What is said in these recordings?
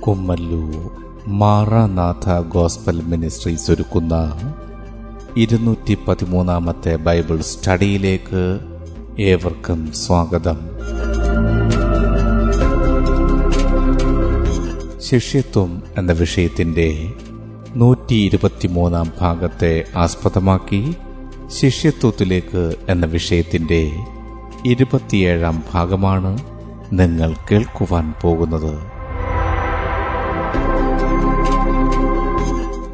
Kummallur Maranatha gospel ministries ഒരുക്കുന്ന ഇരുന്നൂറ്റി പതിമൂന്നാമത്തെ ബൈബിൾ സ്റ്റഡിയിലേക്ക് ഏവർക്കും സ്വാഗതം. ശിഷ്യത്വം എന്ന വിഷയത്തിന്റെ നൂറ്റി ഇരുപത്തിമൂന്നാം ഭാഗത്തെ ആസ്പദമാക്കി ശിഷ്യത്വത്തിലേക്ക് എന്ന വിഷയത്തിന്റെ ഇരുപത്തിയേഴാം ഭാഗമാണ് നിങ്ങൾ കേൾക്കുവാൻ പോകുന്നത്.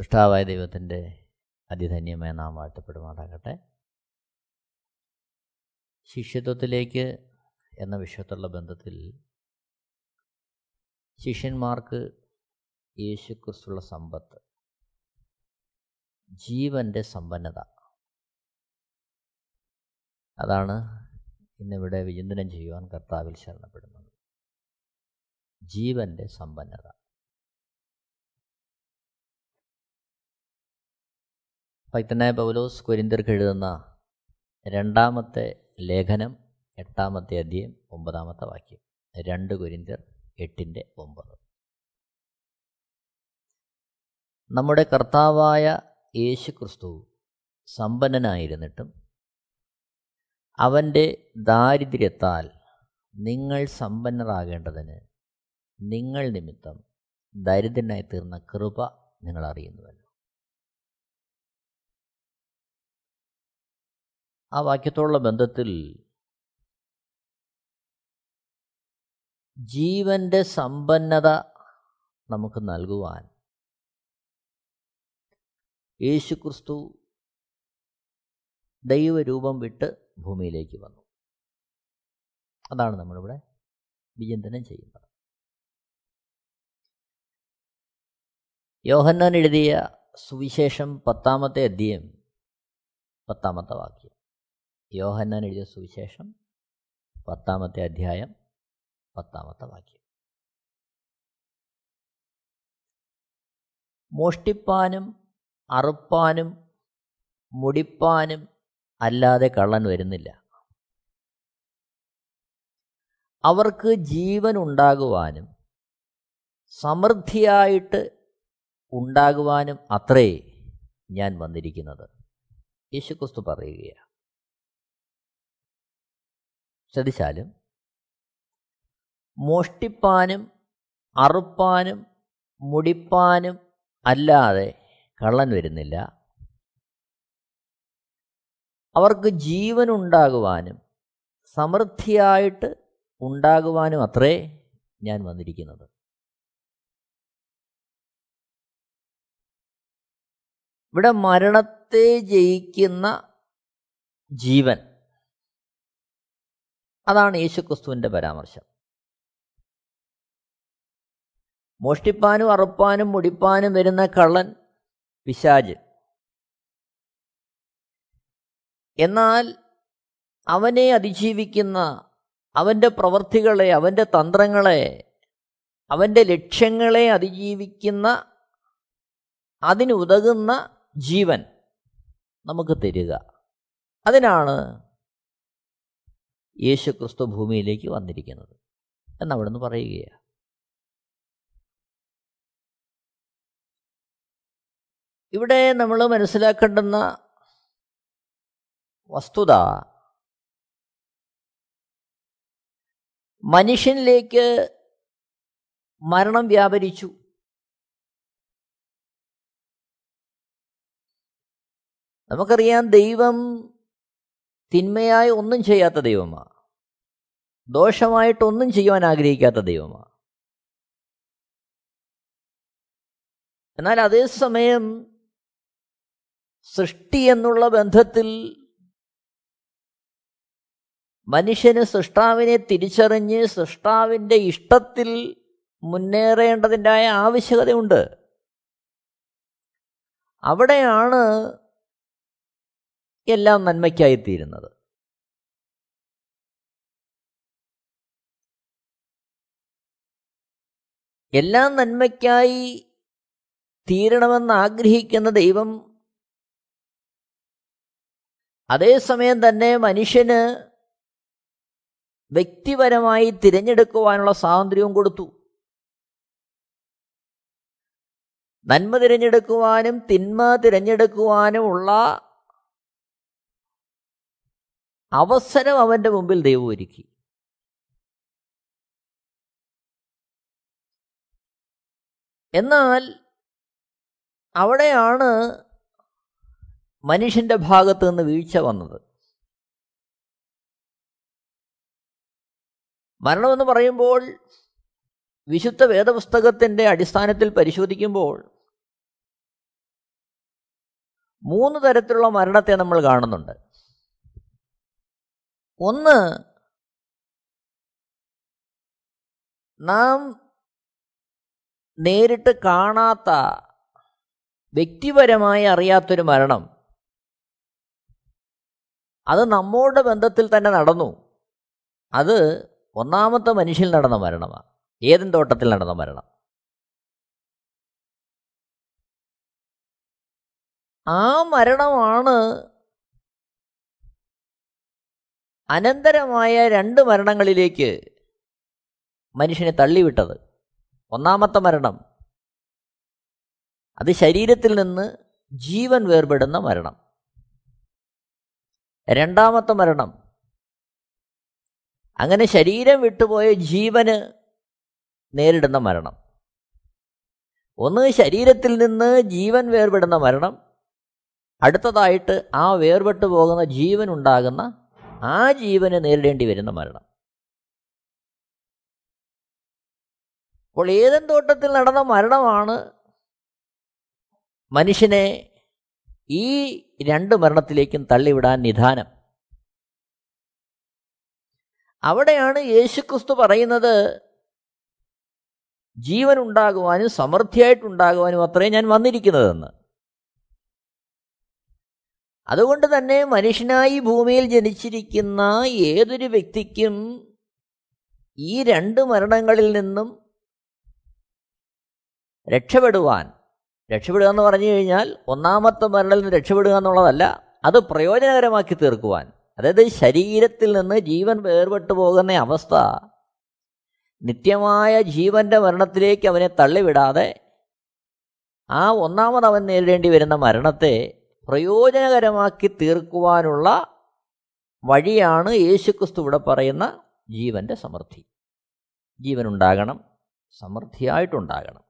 സൃഷ്ടാവായ ദൈവത്തിന്റെ അതിധന്യമായ നാം വാഴ്ത്തപ്പെടുമാറാകട്ടെ. ശിഷ്യത്വത്തിലേക്ക് എന്ന വിഷയത്തുള്ള ബന്ധത്തിൽ ശിഷ്യന്മാർക്ക് യേശുക്രിസ്തുള്ള സമ്പത്ത് ജീവന്റെ സമ്പന്നത അതാണ് ഇന്നിവിടെ വിചിന്തനം ചെയ്യുവാൻ കർത്താവിൽ ശരണപ്പെടുന്നത്. ജീവന്റെ സമ്പന്നത. ഭക്തനായ പൗലോസ് കൊരിന്തർക്ക് എഴുതുന്ന രണ്ടാമത്തെ ലേഖനം എട്ടാമത്തെ അധ്യയം ഒമ്പതാമത്തെ വാക്യം. രണ്ട് കൊരിന്തർ എട്ടിന്റെ ഒമ്പത്. നമ്മുടെ കർത്താവായ യേശു ക്രിസ്തു സമ്പന്നനായിരുന്നിട്ടും അവന്റെ ദാരിദ്ര്യത്താൽ നിങ്ങൾ സമ്പന്നരാകേണ്ടതിന് നിങ്ങൾ നിമിത്തം ദരിദ്രനായി തീർന്ന കൃപ നിങ്ങൾ അറിയുന്നുവല്ലോ ആ വാക്യത്തോടുള്ള ബന്ധത്തിൽ ജീവന്റെ സമ്പന്നത നമുക്ക് നൽകുവാൻ യേശുക്രിസ്തു ദൈവരൂപം വിട്ട് ഭൂമിയിലേക്ക് വന്നു. അതാണ് നമ്മളിവിടെ വിചിന്തനം ചെയ്യുന്നത്. യോഹന്നാൻ എഴുതിയ സുവിശേഷം പത്താമത്തെ അധ്യയം പത്താമത്തെ വാക്യം. യോഹന്നാൻ എഴുതിയ സുവിശേഷം പത്താമത്തെ അധ്യായം പത്താമത്തെ വാക്യം. മോഷ്ടിപ്പാനും അറുപ്പാനും മുടിപ്പാനും അല്ലാതെ കള്ളൻ വരുന്നില്ല. അവർക്ക് ജീവൻ ഉണ്ടാകുവാനും സമൃദ്ധിയായിട്ട് ഉണ്ടാകുവാനും അത്രേ ഞാൻ വന്നിരിക്കുന്നത്. യേശുക്രിസ്തു പറയുകയാണ്. ശ്രദ്ധിച്ചാലും മോഷ്ടിപ്പാനും അറുപ്പാനും മുടിപ്പാനും അല്ലാതെ കള്ളൻ വരുന്നില്ല. അവർക്ക് ജീവൻ ഉണ്ടാകുവാനും സമൃദ്ധിയായിട്ട് ഉണ്ടാകുവാനും അത്രേ ഞാൻ വന്നിരിക്കുന്നത്. ഇവിടെ മരണത്തെ ജയിക്കുന്ന ജീവൻ അതാണ് യേശുക്രിസ്തുവിന്റെ പരാമർശം. മോഷ്ടിപ്പാനും അറുപ്പാനും മുടിപ്പാനും വരുന്ന കള്ളൻ പിശാജ്. എന്നാൽ അവനെ അതിജീവിക്കുന്ന അവന്റെ പ്രവൃത്തികളെ അവന്റെ തന്ത്രങ്ങളെ അവന്റെ ലക്ഷ്യങ്ങളെ അതിജീവിക്കുന്ന അതിനുതകുന്ന ജീവൻ നമുക്ക് തരിക. അതിനാണ് യേശു ക്രിസ്തു ഭൂമിയിലേക്ക് വന്നിരിക്കുന്നത്. എന്നവിടുന്ന് പറയുകയാണ്. ഇവിടെ നമ്മൾ മനസ്സിലാക്കേണ്ടുന്ന വസ്തുത മനുഷ്യനിലേക്ക് മരണം വ്യാപരിച്ചു. നമുക്കറിയാം ദൈവം തിന്മയായ ഒന്നും ചെയ്യാത്ത ദൈവമാണ് ദോഷമായിട്ടൊന്നും ചെയ്യുവാൻ ആഗ്രഹിക്കാത്ത ദൈവമാ. എന്നാൽ അതേസമയം സൃഷ്ടി എന്നുള്ള ബന്ധത്തിൽ മനുഷ്യന് സൃഷ്ടാവിനെ തിരിച്ചറിഞ്ഞ് സൃഷ്ടാവിന്റെ ഇഷ്ടത്തിൽ മുന്നേറേണ്ടതിന്റെ ആവശ്യകതയുണ്ട്. അവിടെയാണ് എല്ലാം നന്മയ്ക്കായി തീരുന്നത്. എല്ലാം നന്മയ്ക്കായി തീരണമെന്ന് ആഗ്രഹിക്കുന്ന ദൈവം അതേസമയം തന്നെ മനുഷ്യന് വ്യക്തിപരമായി തിരഞ്ഞെടുക്കുവാനുള്ള സ്വാതന്ത്ര്യവും കൊടുത്തു. നന്മ തിരഞ്ഞെടുക്കുവാനും തിന്മ തിരഞ്ഞെടുക്കുവാനുമുള്ള അവസരം അവന്റെ മുമ്പിൽ ദൈവം ഒരുക്കി. എന്നാൽ അവിടെയാണ് മനുഷ്യന്റെ ഭാഗത്ത് നിന്ന് വീഴ്ച വന്നത്. മരണമെന്ന് പറയുമ്പോൾ വിശുദ്ധ വേദപുസ്തകത്തിന്റെ അടിസ്ഥാനത്തിൽ പരിശോധിക്കുമ്പോൾ മൂന്ന് തരത്തിലുള്ള മരണത്തെ നമ്മൾ കാണുന്നുണ്ട്. ഒന്ന്. നാം നേരിട്ട് കാണാത്ത വ്യക്തിപരമായി അറിയാത്തൊരു മരണം. അത് നമ്മളുടെ ബന്ധത്തിൽ തന്നെ നടന്നു. അത് ഒന്നാമത്തെ മനുഷ്യൽ നടന്ന മരണമാണ്. ഏതൻ തോട്ടത്തിൽ നടന്ന മരണം. ആ മരണമാണ് അനന്തരമായ രണ്ട് മരണങ്ങളിലേക്ക് മനുഷ്യനെ തള്ളിവിട്ടത്. ഒന്നാമത്തെ മരണം അത് ശരീരത്തിൽ നിന്ന് ജീവൻ വേർപെടുന്ന മരണം. രണ്ടാമത്തെ മരണം അങ്ങനെ ശരീരം വിട്ടുപോയ ജീവന് നേരിടുന്ന മരണം. ഒന്ന് ശരീരത്തിൽ നിന്ന് ജീവൻ വേർപെടുന്ന മരണം. അടുത്തതായിട്ട് ആ വേർപെട്ടു പോകുന്ന ജീവൻ ഉണ്ടാകുന്ന ആ ജീവന് നേരിടേണ്ടി വരുന്ന മരണം. അപ്പോൾ ഏതൻ തോട്ടത്തിൽ നടന്ന മരണമാണ് മനുഷ്യനെ ഈ രണ്ട് മരണത്തിലേക്കും തള്ളിവിടാൻ നിധാനം. അവിടെയാണ് യേശുക്രിസ്തു പറയുന്നത് ജീവൻ ഉണ്ടാകുവാനും സമൃദ്ധിയായിട്ടുണ്ടാകുവാനും അത്രയും ഞാൻ വന്നിരിക്കുന്നതെന്ന്. അതുകൊണ്ട് തന്നെ മനുഷ്യനായി ഭൂമിയിൽ ജനിച്ചിരിക്കുന്ന ഏതൊരു വ്യക്തിക്കും ഈ രണ്ട് മരണങ്ങളിൽ നിന്നും രക്ഷപ്പെടുവാൻ രക്ഷപ്പെടുക എന്ന് പറഞ്ഞു കഴിഞ്ഞാൽ ഒന്നാമത്തെ മരണത്തിൽ നിന്ന് രക്ഷപ്പെടുക എന്നുള്ളതല്ല അത് പ്രയോജനകരമാക്കി തീർക്കുവാൻ. അതായത് ശരീരത്തിൽ നിന്ന് ജീവൻ വേർപെട്ടു പോകുന്ന അവസ്ഥ നിത്യമായ ജീവന്റെ മരണത്തിലേക്ക് അവനെ തള്ളിവിടാതെ ആ ഒന്നാമത് അവൻ നേരിടേണ്ടി വരുന്ന മരണത്തെ പ്രയോജനകരമാക്കി തീർക്കുവാനുള്ള വഴിയാണ് യേശുക്രിസ്തു ഇവിടെ പറയുന്ന ജീവന്റെ സമൃദ്ധി. ജീവൻ ഉണ്ടാകണം സമൃദ്ധിയായിട്ടുണ്ടാകണം.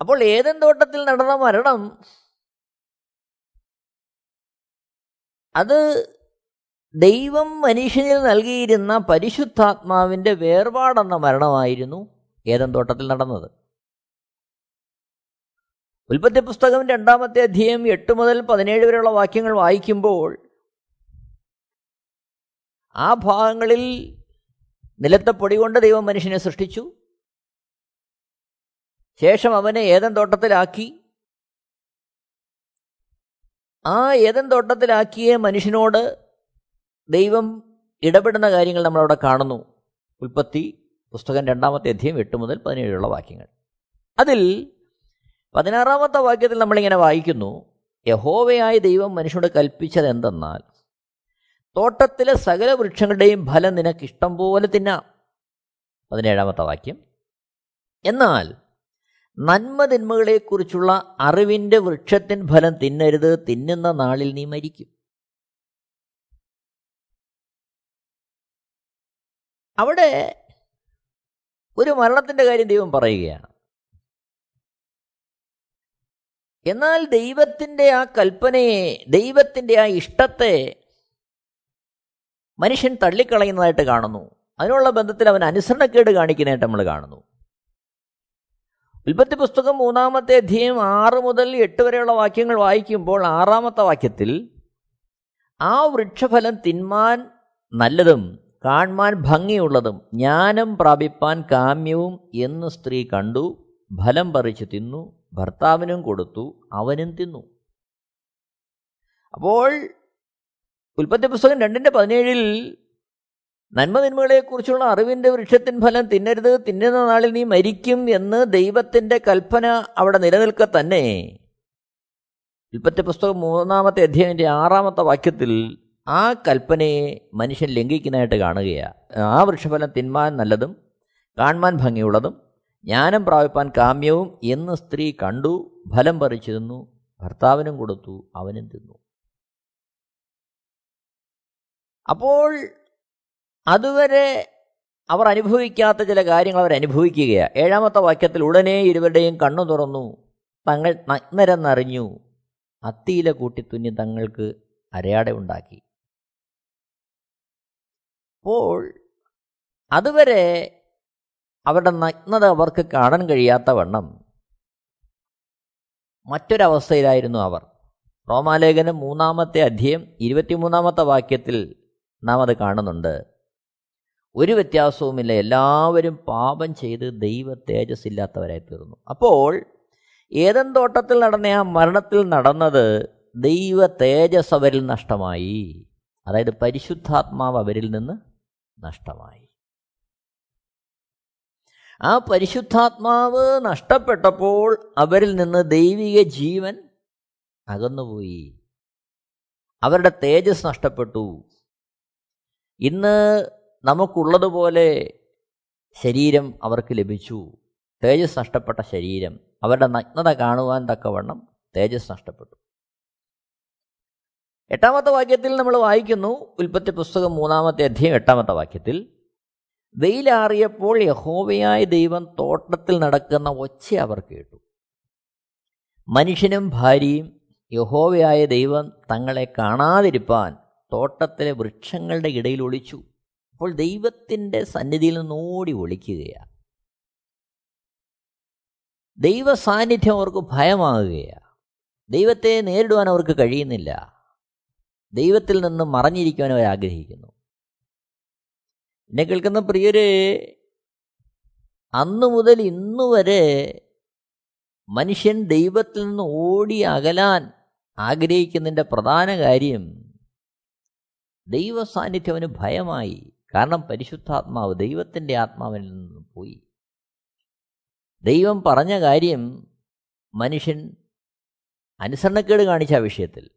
അപ്പോൾ ഏതൻ തോട്ടത്തിൽ നടന്ന മരണം അത് ദൈവം മനുഷ്യനിൽ നൽകിയിരുന്ന പരിശുദ്ധാത്മാവിന്റെ വേർപാടെന്ന മരണമായിരുന്നു ഏതൻ തോട്ടത്തിൽ നടന്നത്. ഉൽപ്പത്തി പുസ്തകം രണ്ടാമത്തെ അധ്യയം എട്ട് മുതൽ പതിനേഴ് വരെയുള്ള വാക്യങ്ങൾ വായിക്കുമ്പോൾ ആ ഭാഗങ്ങളിൽ നിലത്തെ പൊടി കൊണ്ട് ദൈവം മനുഷ്യനെ സൃഷ്ടിച്ചു. ശേഷം അവനെ ഏതൻ തോട്ടത്തിലാക്കി. ആ ഏതൻ തോട്ടത്തിലാക്കിയ മനുഷ്യനോട് ദൈവം ഇടപെടുന്ന കാര്യങ്ങൾ നമ്മളവിടെ കാണുന്നു. ഉൽപ്പത്തി പുസ്തകം രണ്ടാമത്തെ അധ്യയം എട്ട് മുതൽ പതിനേഴുള്ള വാക്യങ്ങൾ. അതിൽ പതിനാറാമത്തെ വാക്യത്തിൽ നമ്മളിങ്ങനെ വായിക്കുന്നു യഹോവയായ ദൈവം മനുഷ്യനോട് കൽപ്പിച്ചത് എന്തെന്നാൽ തോട്ടത്തിലെ സകല വൃക്ഷങ്ങളുടെയും ഫലം നിനക്ക് ഇഷ്ടം പോലെ തിന്നാം. പതിനേഴാമത്തെ വാക്യം. എന്നാൽ നന്മതിന്മകളെക്കുറിച്ചുള്ള അറിവിന്റെ വൃക്ഷത്തിൻ ഫലം തിന്നരുത് തിന്നുന്ന നാളിൽ നീ മരിക്കും. അവിടെ ഒരു മരണത്തിന്റെ കാര്യം ദൈവം പറയുകയാണ്. എന്നാൽ ദൈവത്തിന്റെ ആ കൽപ്പനയെ ദൈവത്തിന്റെ ആ ഇഷ്ടത്തെ മനുഷ്യൻ തള്ളിക്കളയുന്നതായിട്ട് കാണുന്നു. അതിനുള്ള ബന്ധത്തിൽ അവൻ അനുസരണക്കേട് കാണിക്കുന്നതായിട്ട് നമ്മൾ കാണുന്നു. ഉൽപ്പത്തി പുസ്തകം മൂന്നാമത്തെ അധ്യയം ആറ് മുതൽ എട്ട് വരെയുള്ള വാക്യങ്ങൾ വായിക്കുമ്പോൾ ആറാമത്തെ വാക്യത്തിൽ ആ വൃക്ഷഫലം തിന്മാൻ നല്ലതും കാൺമാൻ ഭംഗിയുള്ളതും ജ്ഞാനം പ്രാപിപ്പാൻ കാമ്യവും എന്ന് സ്ത്രീ കണ്ടു ഫലം പറിച്ചു തിന്നു ഭർത്താവിനും കൊടുത്തു അവനും തിന്നു. അപ്പോൾ ഉൽപ്പത്തി പുസ്തകം രണ്ടിന്റെ പതിനേഴിൽ നന്മതിന്മകളെക്കുറിച്ചുള്ള അറിവിന്റെ വൃക്ഷത്തിൻ ഫലം തിന്നരുത് തിന്നുന്ന നാളിൽ നീ മരിക്കും എന്ന് ദൈവത്തിന്റെ കൽപ്പന അവിടെ നിലനിൽക്കെ തന്നെ. ഉൽപ്പത്തി പുസ്തകം മൂന്നാമത്തെ അധ്യായന്റെ ആറാമത്തെ വാക്യത്തിൽ ആ കൽപ്പനയെ മനുഷ്യൻ ലംഘിക്കുന്നതായിട്ട് കാണുകയാണ് ആ വൃക്ഷഫലം തിന്മാൻ നല്ലതും കാണുവാൻ ഭംഗിയുള്ളതും ജ്ഞാനം പ്രാപിപ്പാൻ കാമ്യവും എന്ന് സ്ത്രീ കണ്ടു ഫലം പറിച്ചു തിന്നു ഭർത്താവിനും കൊടുത്തു അവനും തിന്നു. അപ്പോൾ അതുവരെ അവർ അനുഭവിക്കാത്ത ചില കാര്യങ്ങൾ അവർ അനുഭവിക്കുകയാണ് ഏഴാമത്തെ വാക്യത്തിൽ ഉടനെ ഇരുവരുടെയും കണ്ണു തുറന്നു തങ്ങൾ നഗ്നരെന്നറിഞ്ഞു. അത്തിയില കൂട്ടിത്തുന്നി തങ്ങൾക്ക് അരയാട ഉണ്ടാക്കി. അപ്പോൾ അതുവരെ അവരുടെ നഗ്നത അവർക്ക് കാണാൻ കഴിയാത്ത വണ്ണം. മറ്റൊരവസ്ഥയിലായിരുന്നു അവർ. റോമാലേഖനം മൂന്നാമത്തെ അധ്യയം ഇരുപത്തിമൂന്നാമത്തെ വാക്യത്തിൽ നാം അത് കാണുന്നുണ്ട്. ഒരു വ്യത്യാസവുമില്ല. എല്ലാവരും പാപം ചെയ്ത് ദൈവ തേജസ് ഇല്ലാത്തവരായി തീർന്നു അപ്പോൾ ഏതൻ തോട്ടത്തിൽ നടന്ന ആ മരണത്തിൽ നടന്നത് ദൈവ തേജസ് അവരിൽ നഷ്ടമായി. അതായത് പരിശുദ്ധാത്മാവ് അവരിൽ നിന്ന് നഷ്ടമായി. ആ പരിശുദ്ധാത്മാവ് നഷ്ടപ്പെട്ടപ്പോൾ അവരിൽ നിന്ന് ദൈവിക ജീവൻ അകന്നുപോയി. അവരുടെ തേജസ് നഷ്ടപ്പെട്ടു. ഇന്ന് നമുക്കുള്ളതുപോലെ ശരീരം അവർക്ക് ലഭിച്ചു. തേജസ് നഷ്ടപ്പെട്ട ശരീരം അവരുടെ നഗ്നത കാണുവാൻ തക്കവണ്ണം തേജസ് നഷ്ടപ്പെട്ടു. എട്ടാമത്തെ വാക്യത്തിൽ നമ്മൾ വായിക്കുന്നു ഉൽപ്പത്തി പുസ്തകം മൂന്നാമത്തെ അധ്യയം എട്ടാമത്തെ വാക്യത്തിൽ. വെയിലാറിയപ്പോൾ യഹോവയായ ദൈവം തോട്ടത്തിൽ നടക്കുന്ന ഒച്ച അവർ കേട്ടു. മനുഷ്യനും ഭാര്യയും യഹോവയായ ദൈവം തങ്ങളെ കാണാതിരിപ്പാൻ തോട്ടത്തിലെ വൃക്ഷങ്ങളുടെ ഇടയിൽ ഒളിച്ചു. അപ്പോൾ ദൈവത്തിന്റെ സന്നിധിയിൽ നിന്ന് ഓടി ഒളിക്കുകയാണ് ദൈവ സാന്നിധ്യം അവർക്ക് ഭയമാകുകയാണ് ദൈവത്തെ നേരിടുവാൻ അവർക്ക് കഴിയുന്നില്ല. ദൈവത്തിൽ നിന്ന് മറഞ്ഞിരിക്കുവാൻ അവർ ആഗ്രഹിക്കുന്നു. എന്നെ കേൾക്കുന്ന പ്രിയരെ അന്നു മുതൽ ഇന്നു വരെ മനുഷ്യൻ ദൈവത്തിൽ നിന്ന് ഓടി അകലാൻ ആഗ്രഹിക്കുന്നതിന്റെ പ്രധാന കാര്യം ദൈവ സാന്നിധ്യം അവന് ഭയമായി. കാരണം പരിശുദ്ധാത്മാവ് ദൈവത്തിന്റെ ആത്മാവിൽ നിന്ന് പോയി. ദൈവം പറഞ്ഞ കാര്യം മനുഷ്യൻ അനുസരണക്കേട് കാണിച്ച വിഷയത്തിൽ.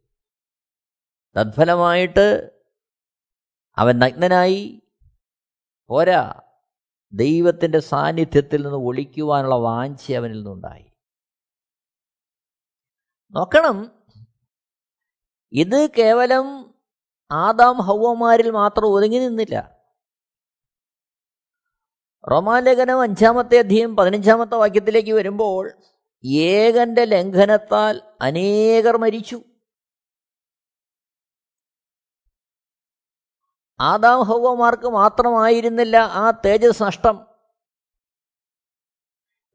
തത്ഫലമായിട്ട് അവൻ നഗ്നനായി പോരാ. ദൈവത്തിന്റെ സാന്നിധ്യത്തിൽ നിന്ന് ഒളിക്കുവാനുള്ള വാഞ്ചി അവനിൽ നിന്നുണ്ടായി. നോക്കണം. ഇത് കേവലം ആദാം ഹൗവമാരിൽ മാത്രം ഒതുങ്ങി നിന്നില്ല. റോമാലേഖനം അഞ്ചാമത്തെ അധ്യയം പതിനഞ്ചാമത്തെ വാക്യത്തിലേക്ക് വരുമ്പോൾ ഏകന്റെ ലംഘനത്താൽ അനേകർ മരിച്ചു. ആദാം ഹൗവമാർക്ക് മാത്രമായിരുന്നില്ല ആ തേജസ് നഷ്ടം.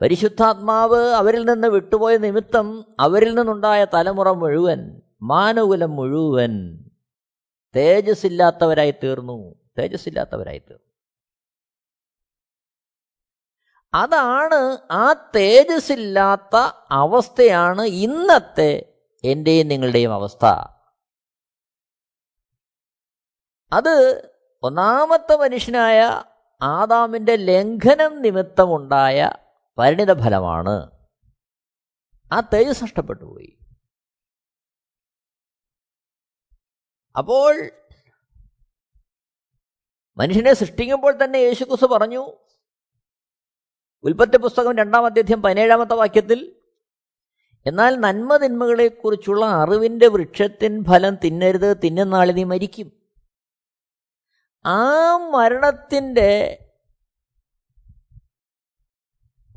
പരിശുദ്ധാത്മാവ് അവരിൽ നിന്ന് വിട്ടുപോയ നിമിത്തം അവരിൽ നിന്നുണ്ടായ തലമുറ മുഴുവൻ മാനകുലം മുഴുവൻ തേജസ് ഇല്ലാത്തവരായി തീർന്നു. തേജസ് ഇല്ലാത്തവരായി തീർന്നു. അതാണ് ആ തേജസ് ഇല്ലാത്ത അവസ്ഥയാണ് ഇന്നത്തെ എന്റെയും നിങ്ങളുടെയും അവസ്ഥ. അത് ഒന്നാമത്തെ മനുഷ്യനായ ആദാമിന്റെ ലംഘനം നിമിത്തമുണ്ടായ പരിണിത ഫലമാണ് ആ തേജസ് നഷ്ടപ്പെട്ടു പോയി. അപ്പോൾ മനുഷ്യനെ സൃഷ്ടിക്കുമ്പോൾ തന്നെ യേശുക്കുസ് പറഞ്ഞു ഉൽപ്പത്തി പുസ്തകം രണ്ടാം അധ്യായം പതിനേഴാമത്തെ വാക്യത്തിൽ എന്നാൽ നന്മതിന്മകളെക്കുറിച്ചുള്ള അറിവിന്റെ വൃക്ഷത്തിൻ ഫലം തിന്നരുത് തിന്നുന്നാളിനി മരിക്കും. ആ മരണത്തിന്റെ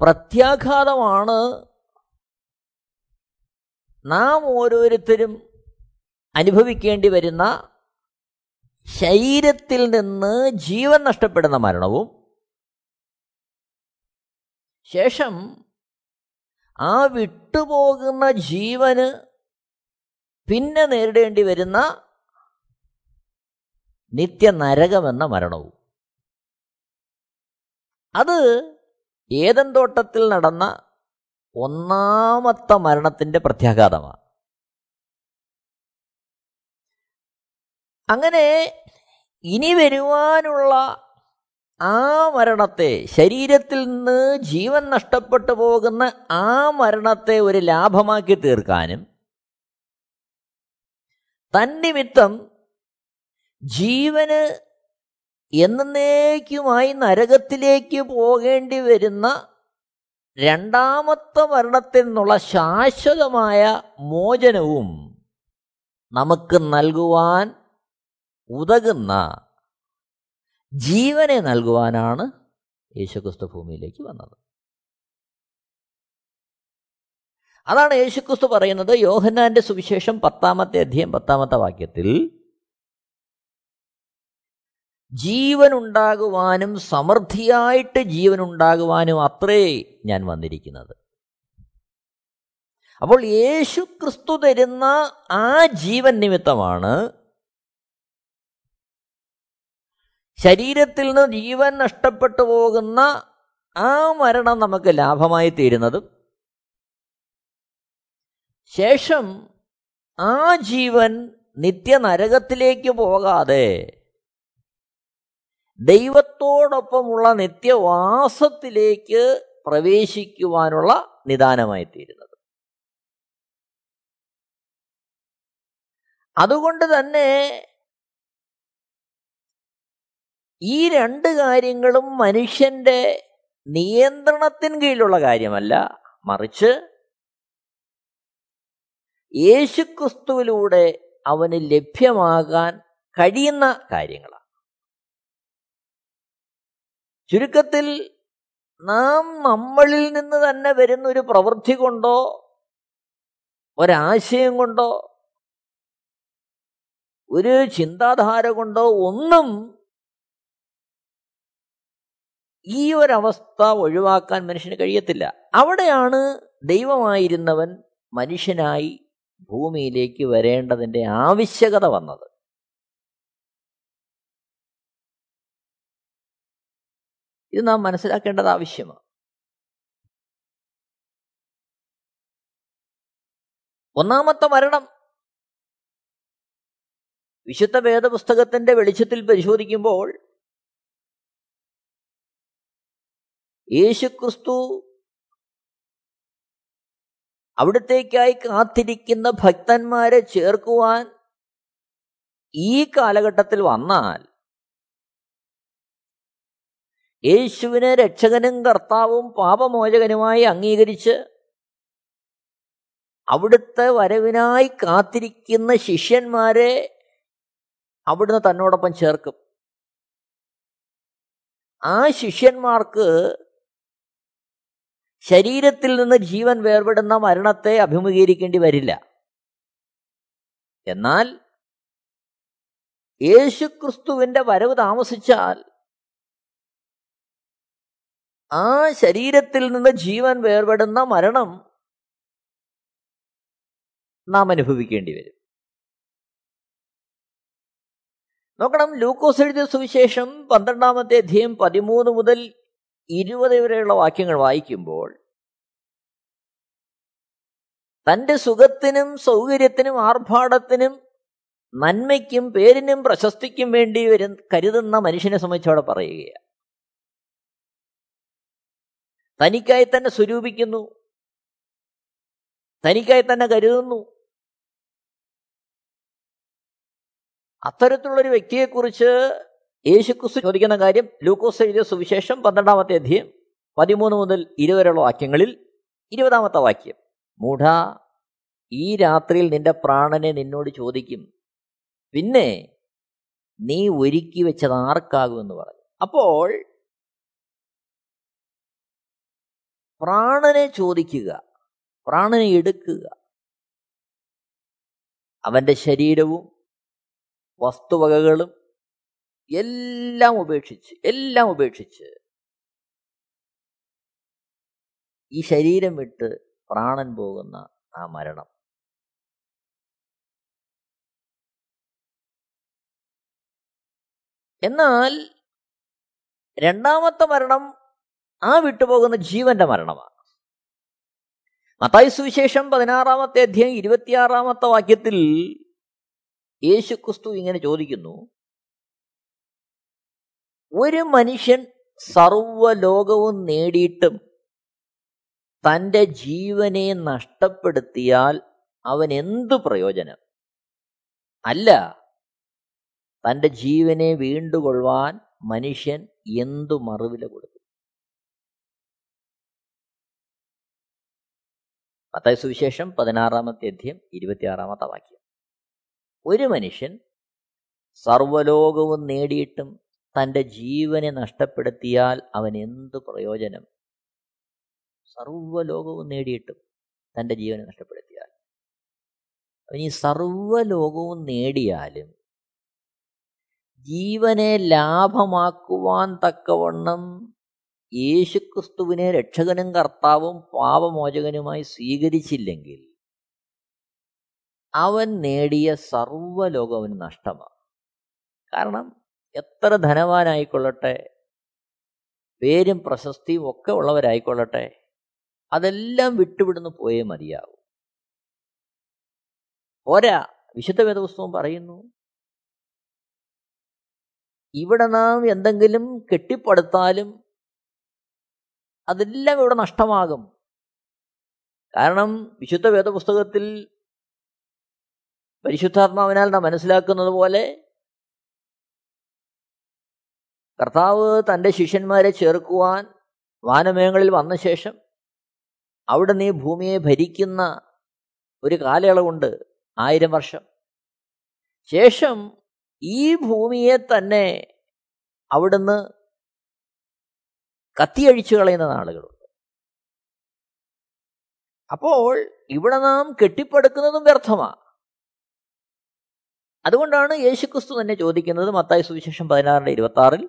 പ്രത്യാഘാതമാണ് നാം ഓരോരുത്തരും അനുഭവിക്കേണ്ടി വരുന്ന ശരീരത്തിൽ നിന്ന് ജീവൻ നഷ്ടപ്പെടുന്ന മരണവും ശേഷം ആ വിട്ടുപോകുന്ന ജീവന് പിന്നെ നേരിടേണ്ടി വരുന്ന നിത്യനരകമെന്ന മരണവും. അത് ഏതൻ തോട്ടത്തിൽ നടന്ന ഒന്നാമത്തെ മരണത്തിന്റെ പ്രത്യാഘാതമാണ് അങ്ങനെ ഇനി വരുവാനുള്ള ആ മരണത്തെ ശരീരത്തിൽ നിന്ന് ജീവൻ നഷ്ടപ്പെട്ടു പോകുന്ന ആ മരണത്തെ ഒരു ലാഭമാക്കി തീർക്കാനും തന്നിമിത്തം ജീവന് എന്നേക്കുമായി നരകത്തിലേക്ക് പോകേണ്ടി വരുന്ന രണ്ടാമത്തെ മരണത്തിൽ നിന്നുള്ള ശാശ്വതമായ മോചനവും നമുക്ക് നൽകുവാൻ ഉതകുന്ന ജീവനെ നൽകുവാനാണ് യേശുക്രിസ്തു ഭൂമിയിലേക്ക് വന്നത്. അതാണ് യേശുക്രിസ്തു പറയുന്നത് യോഹന്നാന്റെ സുവിശേഷം പത്താമത്തെ അധ്യയം പത്താമത്തെ വാക്യത്തിൽ ജീവനുണ്ടാകുവാനും സമൃദ്ധിയായിട്ട് ജീവനുണ്ടാകുവാനും അത്രേ ഞാൻ വന്നിരിക്കുന്നത്. അപ്പോൾ യേശു ക്രിസ്തു തരുന്ന ആ ജീവൻ നിമിത്തമാണ് ശരീരത്തിൽ നിന്ന് ജീവൻ നഷ്ടപ്പെട്ടു പോകുന്ന ആ മരണം നമുക്ക് ലാഭമായി തീരുന്നതും ശേഷം ആ ജീവൻ നിത്യനരകത്തിലേക്ക് പോകാതെ ദൈവത്തോടൊപ്പമുള്ള നിത്യവാസത്തിലേക്ക് പ്രവേശിക്കുവാനുള്ള നിദാനമായി തീരുന്നത് അതുകൊണ്ട് തന്നെ ഈ രണ്ട് കാര്യങ്ങളും മനുഷ്യന്റെ നിയന്ത്രണത്തിന് കീഴിലുള്ള കാര്യമല്ല. മറിച്ച് യേശുക്രിസ്തുവിലൂടെ അവന് ലഭ്യമാകാൻ കഴിയുന്ന കാര്യങ്ങളാണ്. ചുരുക്കത്തിൽ നാം നമ്മളിൽ നിന്ന് തന്നെ വരുന്ന ഒരു പ്രവൃത്തി കൊണ്ടോ ഒരാശയം കൊണ്ടോ ഒരു ചിന്താധാര കൊണ്ടോ ഒന്നും ഈ ഒരവസ്ഥ ഒഴിവാക്കാൻ മനുഷ്യന് കഴിയത്തില്ല. അവിടെയാണ് ദൈവമായിരുന്നവൻ മനുഷ്യനായി ഭൂമിയിലേക്ക് വരേണ്ടതിന്റെ ആവശ്യകത വന്നത്. ഇത് നാം മനസ്സിലാക്കേണ്ടത് ആവശ്യമാണ്. ഒന്നാമത്തെ മരണം. വിശുദ്ധ വേദപുസ്തകത്തിന്റെ വെളിച്ചത്തിൽ പരിശോധിക്കുമ്പോൾ യേശുക്രിസ്തു അവിടത്തേക്കായി കാത്തിരിക്കുന്ന ഭക്തന്മാരെ ചേർക്കുവാൻ ഈ കാലഘട്ടത്തിൽ വന്നാൽ യേശുവിനെ രക്ഷകനും കർത്താവും പാപമോചകനുമായി അംഗീകരിച്ച് അവിടുത്തെ വരവിനായി കാത്തിരിക്കുന്ന ശിഷ്യന്മാരെ അവിടുന്ന് തന്നോടൊപ്പം ചേർക്കും. ആ ശിഷ്യന്മാർക്ക് ശരീരത്തിൽ നിന്ന് ജീവൻ വേർപെടുന്ന മരണത്തെ അഭിമുഖീകരിക്കേണ്ടി വരില്ല. എന്നാൽ യേശുക്രിസ്തുവിന്റെ വരവ് താമസിച്ചാൽ ആ ശരീരത്തിൽ നിന്ന് ജീവൻ വേർപെടുന്ന മരണം നാം അനുഭവിക്കേണ്ടി വരും. നോക്കണം ലൂക്കോസ് എഴുതിയ സുവിശേഷം പന്ത്രണ്ടാമത്തെ അധ്യയം പതിമൂന്ന് മുതൽ ഇരുപത് വരെയുള്ള വാക്യങ്ങൾ വായിക്കുമ്പോൾ തന്റെ സുഖത്തിനും സൗകര്യത്തിനും ആർഭാടത്തിനും നന്മയ്ക്കും പേരിനും പ്രശസ്തിക്കും വേണ്ടി വരും കരുതുന്ന മനുഷ്യനെ സംബന്ധിച്ചവിടെ പറയുകയാണ്. തനിക്കായി തന്നെ സ്വരൂപിക്കുന്നു. തനിക്കായി തന്നെ കരുതുന്നു. അത്തരത്തിലുള്ളൊരു വ്യക്തിയെക്കുറിച്ച് യേശുക്രിസ്തു ചോദിക്കുന്ന കാര്യം ലൂക്കോസ് എഴുതിയ സുവിശേഷം പന്ത്രണ്ടാമത്തെ അധ്യയം പതിമൂന്ന് മുതൽ ഇരുവരെയുള്ള വാക്യങ്ങളിൽ ഇരുപതാമത്തെ വാക്യം. മൂഢ ഈ രാത്രിയിൽ നിന്റെ പ്രാണനെ നിന്നോട് ചോദിക്കും. പിന്നെ നീ ഒരുക്കി വെച്ചത് ആർക്കാകുമെന്ന് പറഞ്ഞു. അപ്പോൾ പ്രാണനെ ചോദിക്കുക പ്രാണനെ എടുക്കുക. അവന്റെ ശരീരവും വസ്തുവകകളും എല്ലാം ഉപേക്ഷിച്ച് എല്ലാം ഉപേക്ഷിച്ച് ഈ ശരീരം വിട്ട് പ്രാണൻ പോകുന്ന ആ മരണം. എന്നാൽ രണ്ടാമത്തെ മരണം ആ വിട്ടുപോകുന്ന ജീവന്റെ മരണമാണ്. മത്തായി സുവിശേഷം പതിനാറാമത്തെ അധ്യായം ഇരുപത്തിയാറാമത്തെ വാക്യത്തിൽ യേശു ക്രിസ്തു ഇങ്ങനെ ചോദിക്കുന്നു ഒരു മനുഷ്യൻ സർവലോകവും നേടിയിട്ടും തന്റെ ജീവനെ നഷ്ടപ്പെടുത്തിയാൽ അവൻ എന്തു പ്രയോജനം? അല്ല തന്റെ ജീവനെ വീണ്ടുകൊള്ളുവാൻ മനുഷ്യൻ എന്തു മറുവില കൊടുക്കും? മത്തായ സുവിശേഷം പതിനാറാമത്തെ അധ്യയം ഇരുപത്തിയാറാമത്തെ വാക്യം. ഒരു മനുഷ്യൻ സർവലോകവും നേടിയിട്ടും തന്റെ ജീവനെ നഷ്ടപ്പെടുത്തിയാൽ അവൻ എന്ത് പ്രയോജനം? സർവലോകവും നേടിയിട്ടും തന്റെ ജീവനെ നഷ്ടപ്പെടുത്തിയാൽ. അവൻ ഈ സർവലോകവും നേടിയാലും ജീവനെ ലാഭമാക്കുവാൻ തക്കവണ്ണം യേശുക്രിസ്തുവിനെ രക്ഷകനും കർത്താവും പാപമോചകനുമായി സ്വീകരിച്ചില്ലെങ്കിൽ അവൻ നേടിയ സർവലോകവന് നഷ്ടമാണ് കാരണം എത്ര ധനവാനായിക്കൊള്ളട്ടെ പേരും പ്രശസ്തിയും ഒക്കെ ഉള്ളവരായിക്കൊള്ളട്ടെ അതെല്ലാം വിട്ടുവിടുന്ന് പോയേ മതിയാവും. പോരാ വിശുദ്ധ വേദപുസ്തകം പറയുന്നു ഇവിടെ നാം എന്തെങ്കിലും കെട്ടിപ്പടുത്താലും അതെല്ലാം ഇവിടെ നഷ്ടമാകും. കാരണം വിശുദ്ധ വേദപുസ്തകത്തിൽ പരിശുദ്ധാത്മാവിനാൽ നാം മനസ്സിലാക്കുന്നത് പോലെ കർത്താവ് തന്റെ ശിഷ്യന്മാരെ ചേർക്കുവാൻ വാനമേങ്ങളിൽ വന്ന ശേഷം അവിടെ നീ ഭൂമിയെ ഭരിക്കുന്ന ഒരു കാലയളവുണ്ട് ആയിരം വർഷം. ശേഷം ഈ ഭൂമിയെ തന്നെ അവിടുന്ന് കത്തിയഴിച്ചു കളയുന്ന നാളുകളുണ്ട്. അപ്പോൾ ഇവിടെ നാം കെട്ടിപ്പടുക്കുന്നതും വ്യർത്ഥമാണ് അതുകൊണ്ടാണ് യേശുക്രിസ്തു തന്നെ ചോദിക്കുന്നത് മത്തായ സുവിശേഷം പതിനാറിന്റെ ഇരുപത്തി ആറിൽ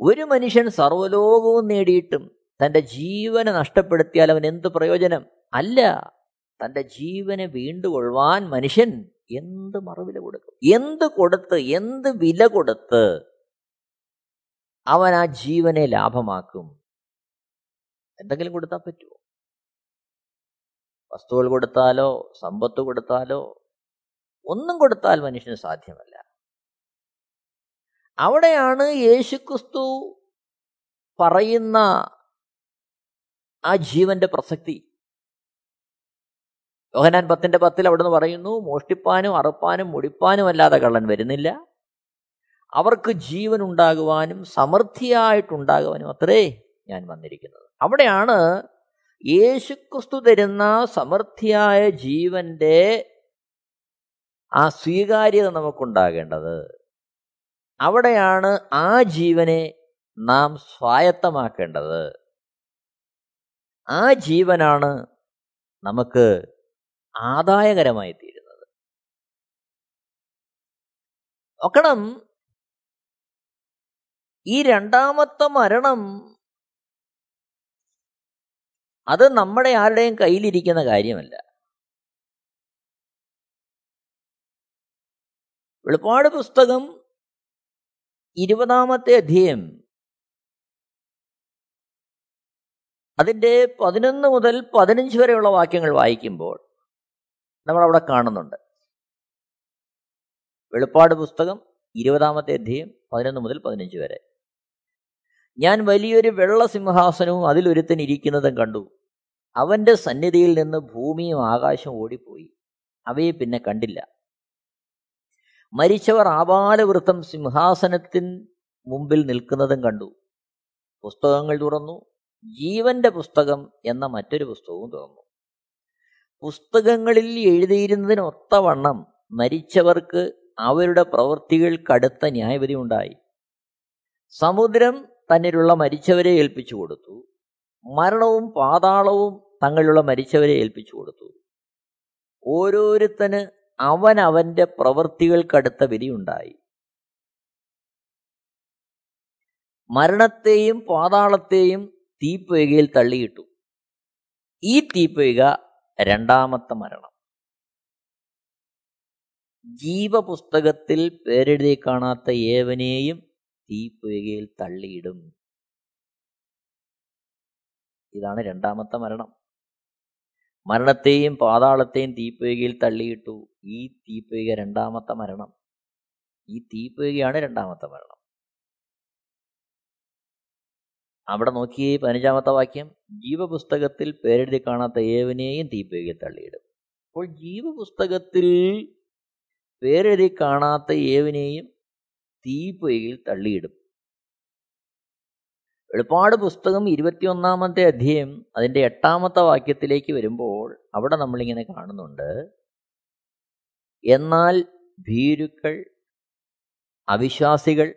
ഒരു മനുഷ്യൻ സർവലോകവും നേടിയിട്ടും തന്റെ ജീവനെ നഷ്ടപ്പെടുത്തിയാൽ അവൻ എന്ത് പ്രയോജനം? അല്ല തന്റെ ജീവനെ വീണ്ടുകൊള്ളുവാൻ മനുഷ്യൻ എന്ത് മറുവില കൊടുക്കും? എന്ത് കൊടുത്ത് എന്ത് വില കൊടുത്ത് അവൻ ആ ജീവനെ ലാഭമാക്കും. എന്തെങ്കിലും കൊടുത്താൽ പറ്റുമോ വസ്തുക്കൾ കൊടുത്താലോ സമ്പത്ത് കൊടുത്താലോ ഒന്നും കൊടുത്താൽ മനുഷ്യന് സാധ്യമല്ല. അവിടെയാണ് യേശുക്രിസ്തു പറയുന്ന ആ ജീവന്റെ പ്രസക്തി. യോഹനാൻ പത്തിന്റെ പത്തിൽ അവിടുന്ന് പറയുന്നു മോഷ്ടിപ്പാനും അറുപ്പാനും മുടിപ്പാനും അല്ലാതെ കള്ളൻ വരുന്നില്ല. അവർക്ക് ജീവൻ ഉണ്ടാകുവാനും സമൃദ്ധിയായിട്ടുണ്ടാകുവാനും അത്രേ ഞാൻ വന്നിരിക്കുന്നത്. അവിടെയാണ് യേശുക്രിസ്തു തരുന്ന സമൃദ്ധിയായ ജീവന്റെ ആ സ്വീകാര്യത നമുക്കുണ്ടാകേണ്ടത്. അവിടെയാണ് ആ ജീവനെ നാം സ്വായത്തമാക്കേണ്ടത്. ആ ജീവനാണ് നമുക്ക് ആദായകരമായി തീരുന്നത് നോക്കണം ഈ രണ്ടാമത്തെ മരണം അത് നമ്മുടെ ആരുടെയും കയ്യിലിരിക്കുന്ന കാര്യമല്ല. വെളിപ്പാട് പുസ്തകം ഇരുപതാമത്തെ അധ്യയം. അതിന്റെ പതിനൊന്ന് മുതൽ പതിനഞ്ച് വരെയുള്ള വാക്യങ്ങൾ വായിക്കുമ്പോൾ നമ്മളവിടെ കാണുന്നുണ്ട്. വെളിപ്പാട് പുസ്തകം ഇരുപതാമത്തെ അധ്യയം പതിനൊന്ന് മുതൽ പതിനഞ്ച് വരെ. ഞാൻ വലിയൊരു വെള്ള സിംഹാസനവും അതിലൊരുത്തൻ ഇരിക്കുന്നതും കണ്ടു. അവന്റെ സന്നിധിയിൽ നിന്ന് ഭൂമിയും ആകാശവും ഓടിപ്പോയി. അവയെ പിന്നെ കണ്ടില്ല. മരിച്ചവർ ആപാലവൃത്തം സിംഹാസനത്തിൻ മുമ്പിൽ നിൽക്കുന്നതും കണ്ടു. പുസ്തകങ്ങൾ തുറന്നു. ജീവന്റെ പുസ്തകം എന്ന മറ്റൊരു പുസ്തകവും തുറന്നു. പുസ്തകങ്ങളിൽ എഴുതിയിരുന്നതിനൊത്തവണ്ണം മരിച്ചവർക്ക് അവരുടെ പ്രവൃത്തികൾക്കടുത്ത ന്യായവിധി ഉണ്ടായി. സമുദ്രം തന്നിലുള്ള മരിച്ചവരെ ഏൽപ്പിച്ചു കൊടുത്തു. മരണവും പാതാളവും തങ്ങളിലുള്ള മരിച്ചവരെ ഏൽപ്പിച്ചു കൊടുത്തു. ഓരോരുത്തന് അവൻ അവന്റെ പ്രവൃത്തികൾക്കടുത്ത വിധിയുണ്ടായി. മരണത്തെയും പാതാളത്തെയും തീപ്പൊയ്കയിൽ തള്ളിയിട്ടു. ഈ തീപ്പൊയ്ക രണ്ടാമത്തെ മരണം. ജീവപുസ്തകത്തിൽ പേരെഴുതി കാണാത്ത ഏവനെയും തീപ്പൊയ്കയിൽ തള്ളിയിടും. ഇതാണ് രണ്ടാമത്തെ മരണം. മരണത്തെയും പാതാളത്തെയും തീപ്പൊയ്കയിൽ തള്ളിയിട്ടു ഈ തീപ്പൊയ്ക രണ്ടാമത്തെ മരണം. ഈ തീപ്പൊയ്കയാണ് രണ്ടാമത്തെ മരണം. അവിടെ നോക്കിയേ പതിനഞ്ചാമത്തെ വാക്യം ജീവപുസ്തകത്തിൽ പേരെഴുതി കാണാത്ത ഏവനെയും തീപ്പൊയ്കയിൽ തള്ളിയിടും. അപ്പോൾ ജീവപുസ്തകത്തിൽ പേരെഴുതി കാണാത്ത ഏവനെയും തീപ്പൊയ്കയിൽ തള്ളിയിടും. വെളിപ്പാട് പുസ്തകം ഇരുപത്തിയൊന്നാമത്തെ അധ്യയം അതിന്റെ എട്ടാമത്തെ വാക്യത്തിലേക്ക് വരുമ്പോൾ അവിടെ നമ്മളിങ്ങനെ കാണുന്നുണ്ട്. എന്നാൽ ഭീരുക്കൾ അവിശ്വാസികൾ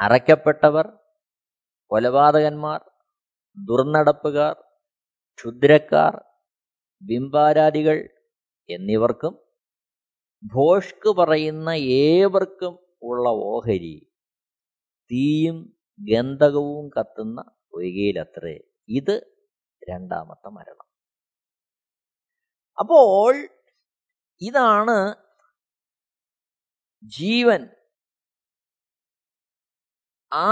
അറയ്ക്കപ്പെട്ടവർ കൊലപാതകന്മാർ ദുർനടപ്പുകാർ ക്ഷുദ്രക്കാർ ബിംബാരാധികൾ എന്നിവർക്കും ഭോഷ്ക് പറയുന്ന ഏവർക്കും ഉള്ള ഓഹരി തീയും ഗന്ധകവും കത്തുന്ന പൊയ്കയിലത്രേ ഇത് രണ്ടാമത്തെ മരണം. അപ്പോൾ ഇതാണ് ജീവൻ. ആ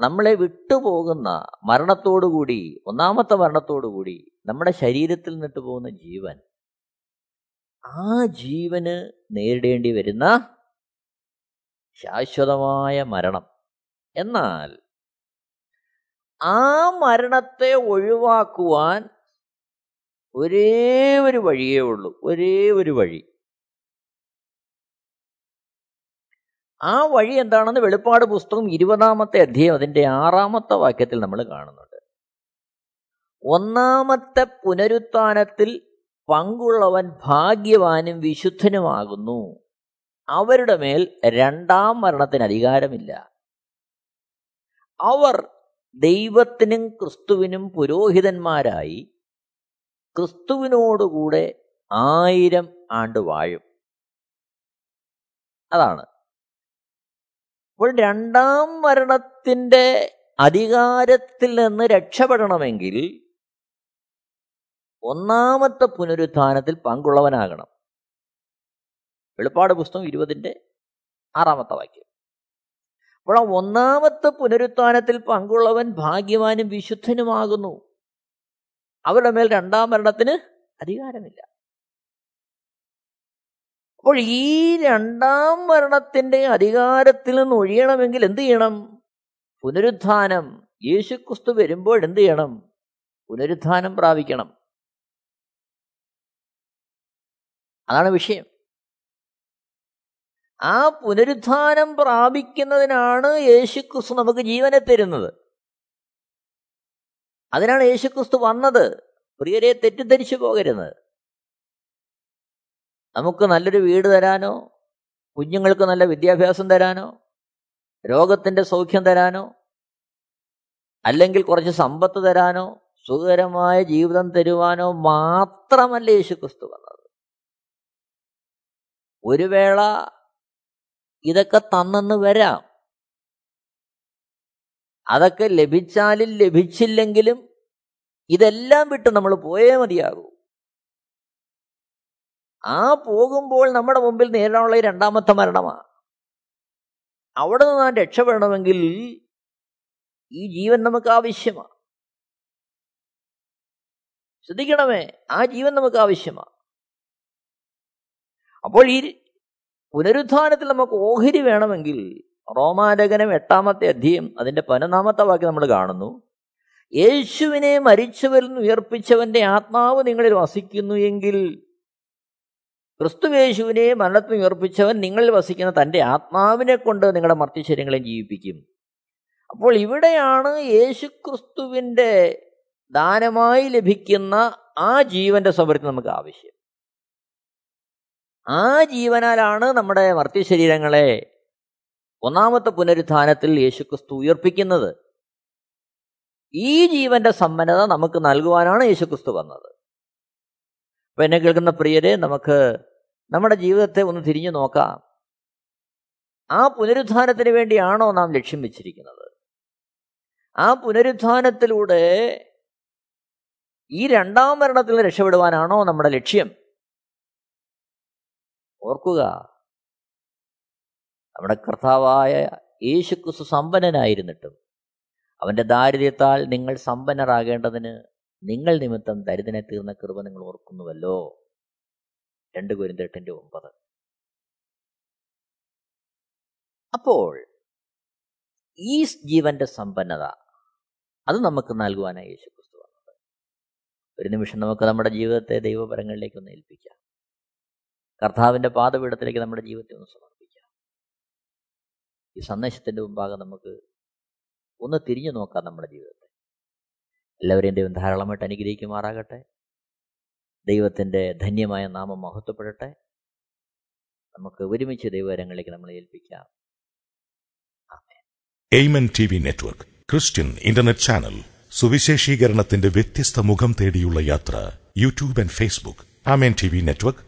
നമ്മളെ വിട്ടുപോകുന്ന മരണത്തോടുകൂടി ഒന്നാമത്തെ മരണത്തോടുകൂടി നമ്മുടെ ശരീരത്തിൽ നിന്നിട്ട് പോകുന്ന ജീവൻ. ആ ജീവന് നേരിടേണ്ടി വരുന്ന ശാശ്വതമായ മരണം. എന്നാൽ ആ മരണത്തെ ഒഴിവാക്കുവാൻ ഒരേ ഒരു വഴിയേ ഉള്ളൂ. ഒരേ ഒരു വഴി. ആ വഴി എന്താണെന്ന് വെളിപ്പാട് പുസ്തകം ഇരുപതാമത്തെ അധ്യയം അതിന്റെ ആറാമത്തെ വാക്യത്തിൽ നമ്മൾ കാണുന്നുണ്ട്. ഒന്നാമത്തെ പുനരുത്ഥാനത്തിൽ പങ്കുള്ളവൻ ഭാഗ്യവാനും വിശുദ്ധനുമാകുന്നു. അവരുടെ മേൽ രണ്ടാം മരണത്തിന് അധികാരമില്ല. അവർ ദൈവത്തിനും ക്രിസ്തുവിനും പുരോഹിതന്മാരായി ക്രിസ്തുവിനോടുകൂടെ ആയിരം ആണ്ട് വാഴും. അതാണ്. അപ്പോൾ രണ്ടാം മരണത്തിന്റെ അധികാരത്തിൽ നിന്ന് രക്ഷപ്പെടണമെങ്കിൽ ഒന്നാമത്തെ പുനരുത്ഥാനത്തിൽ പങ്കുള്ളവനാകണം. വെളിപ്പാട് പുസ്തകം ഇരുപതിന്റെ ആറാമത്തെ വാക്യം. അപ്പോൾ ആ ഒന്നാമത്തെ പുനരുത്ഥാനത്തിൽ പങ്കുള്ളവൻ ഭാഗ്യവാനും വിശുദ്ധനുമാകുന്നു. അവരുടെ മേൽ രണ്ടാം മരണത്തിന് അധികാരമില്ല. അപ്പോൾ ഈ രണ്ടാം മരണത്തിന്റെ അധികാരത്തിൽ നിന്ന് ഒഴിയണമെങ്കിൽ എന്ത് ചെയ്യണം? പുനരുത്ഥാനം. യേശുക്രിസ്തു വരുമ്പോൾ എന്ത് ചെയ്യണം? പുനരുത്ഥാനം പ്രാപിക്കണം. അതാണ് വിഷയം. ആ പുനരുത്ഥാനം പ്രാപിക്കുന്നതിനാണ് യേശുക്രിസ്തു നമുക്ക് ജീവനെ തരുന്നത്. അതിനാണ് യേശുക്രിസ്തു വന്നത്. പ്രിയരെ തെറ്റിദ്ധരിച്ചു പോകരുത്. നമുക്ക് നല്ലൊരു വീട് തരാനോ കുഞ്ഞുങ്ങൾക്ക് നല്ല വിദ്യാഭ്യാസം തരാനോ രോഗത്തിന്റെ സൗഖ്യം തരാനോ അല്ലെങ്കിൽ കുറച്ച് സമ്പത്ത് തരാനോ സുഖകരമായ ജീവിതം തരുവാനോ മാത്രമല്ല യേശുക്രിസ്തു വന്നത്. ഒരു വേള ഇതൊക്കെ തന്നെന്ന് വരാം. അതൊക്കെ ലഭിച്ചാലും ലഭിച്ചില്ലെങ്കിലും ഇതെല്ലാം വിട്ട് നമ്മൾ പോയേ മതിയാകൂ. ആ പോകുമ്പോൾ നമ്മുടെ മുമ്പിൽ നേരിടാനുള്ള രണ്ടാമത്തെ മരണമാണ് അവിടെ നിന്ന് നാം രക്ഷപ്പെടണമെങ്കിൽ ഈ ജീവൻ നമുക്ക് ആവശ്യമാണ് ശ്രദ്ധിക്കണമേ ആ ജീവൻ നമുക്ക് ആവശ്യമാണ് അപ്പോൾ ഈ പുനരുത്ഥാനത്തിൽ നമുക്ക് ഓഹരി വേണമെങ്കിൽ റോമാലേഖനം എട്ടാമത്തെ അധ്യയം അതിന്റെ പതിനൊന്നാമത്തെ വാക്യം നമ്മൾ കാണുന്നു. യേശുവിനെ മരിച്ചവരിൽ നിന്ന് ഉയർപ്പിച്ചവന്റെ ആത്മാവ് നിങ്ങളിൽ വസിക്കുന്നു എങ്കിൽ ക്രിസ്തു യേശുവിനെ മരണത്തിൽ ഉയർപ്പിച്ചവൻ നിങ്ങളിൽ വസിക്കുന്ന തന്റെ ആത്മാവിനെ കൊണ്ട് നിങ്ങളുടെ മർത്യശരീരങ്ങളെ ജീവിപ്പിക്കും. അപ്പോൾ ഇവിടെയാണ് യേശുക്രിസ്തുവിന്റെ ദാനമായി ലഭിക്കുന്ന ആ ജീവന്റെ സൗകര്യത്തിൽ നമുക്ക് ആവശ്യം. ആ ജീവനാലാണ് നമ്മുടെ മർത്യശരീരങ്ങളെ ഒന്നാമത്തെ പുനരുത്ഥാനത്തിൽ യേശുക്രിസ്തു ഉയർപ്പിക്കുന്നത്. ഈ ജീവന്റെ സമ്പന്നത നമുക്ക് നൽകുവാനാണ് യേശുക്രിസ്തു വന്നത്. അപ്പൊ എന്നെ കേൾക്കുന്ന പ്രിയരെ നമുക്ക് നമ്മുടെ ജീവിതത്തെ ഒന്ന് തിരിഞ്ഞു നോക്കാം. ആ പുനരുത്ഥാനത്തിന് വേണ്ടിയാണോ നാം ലക്ഷ്യം വെച്ചിരിക്കുന്നത്? ആ പുനരുത്ഥാനത്തിലൂടെ ഈ രണ്ടാം മരണത്തിൽ രക്ഷപ്പെടുവാനാണോ നമ്മുടെ ലക്ഷ്യം? ഓർക്കുക. നമ്മുടെ കർത്താവായ യേശുക്രിസ്തു സമ്പന്നനായിരുന്നിട്ടും അവന്റെ ദാരിദ്ര്യത്താൽ നിങ്ങൾ സമ്പന്നരാകേണ്ടതിന് നിങ്ങൾ നിമിത്തം ദരിദ്രനെ തീർന്ന കൃപ നിങ്ങൾ ഓർക്കുന്നുവല്ലോ. രണ്ട് കുരുന്തെട്ടിന്റെ ഒമ്പത്. അപ്പോൾ ഈ ജീവന്റെ സമ്പന്നത അത് നമുക്ക് നൽകുവാനായി യേശുക്രിസ്തു വന്നത്. ഒരു നിമിഷം നമുക്ക് നമ്മുടെ ജീവിതത്തെ ദൈവപരങ്ങളിലേക്ക് ഒന്ന് ഏൽപ്പിക്കാം. കർത്താവിന്റെ പാതപീഠത്തിലേക്ക് നമ്മുടെ ജീവിതത്തെ ഒന്ന് സമർപ്പിക്കാം. ഈ സന്ദേശത്തിന്റെ മുമ്പാകെ നമുക്ക് ഒന്ന് തിരിഞ്ഞു നോക്കാം നമ്മുടെ ജീവിതത്തെ. എല്ലാവരെയും ദൈവം ധാരാളമായിട്ട് അനുഗ്രഹിക്കുമാറാകട്ടെ. ദൈവത്തിന്റെ ധന്യമായ നാമം മഹത്വപ്പെടട്ടെ. നമുക്ക് ഒരുമിച്ച് ദൈവകരങ്ങളിലേക്ക് നമ്മളെ ഏൽപ്പിക്കാം. Amen T V network Christian internet channel സുവിശേഷീകരണത്തിന്റെ വ്യത്യസ്ത മുഖം തേടിയുള്ള യാത്ര YouTube and Facebook. Amen T V network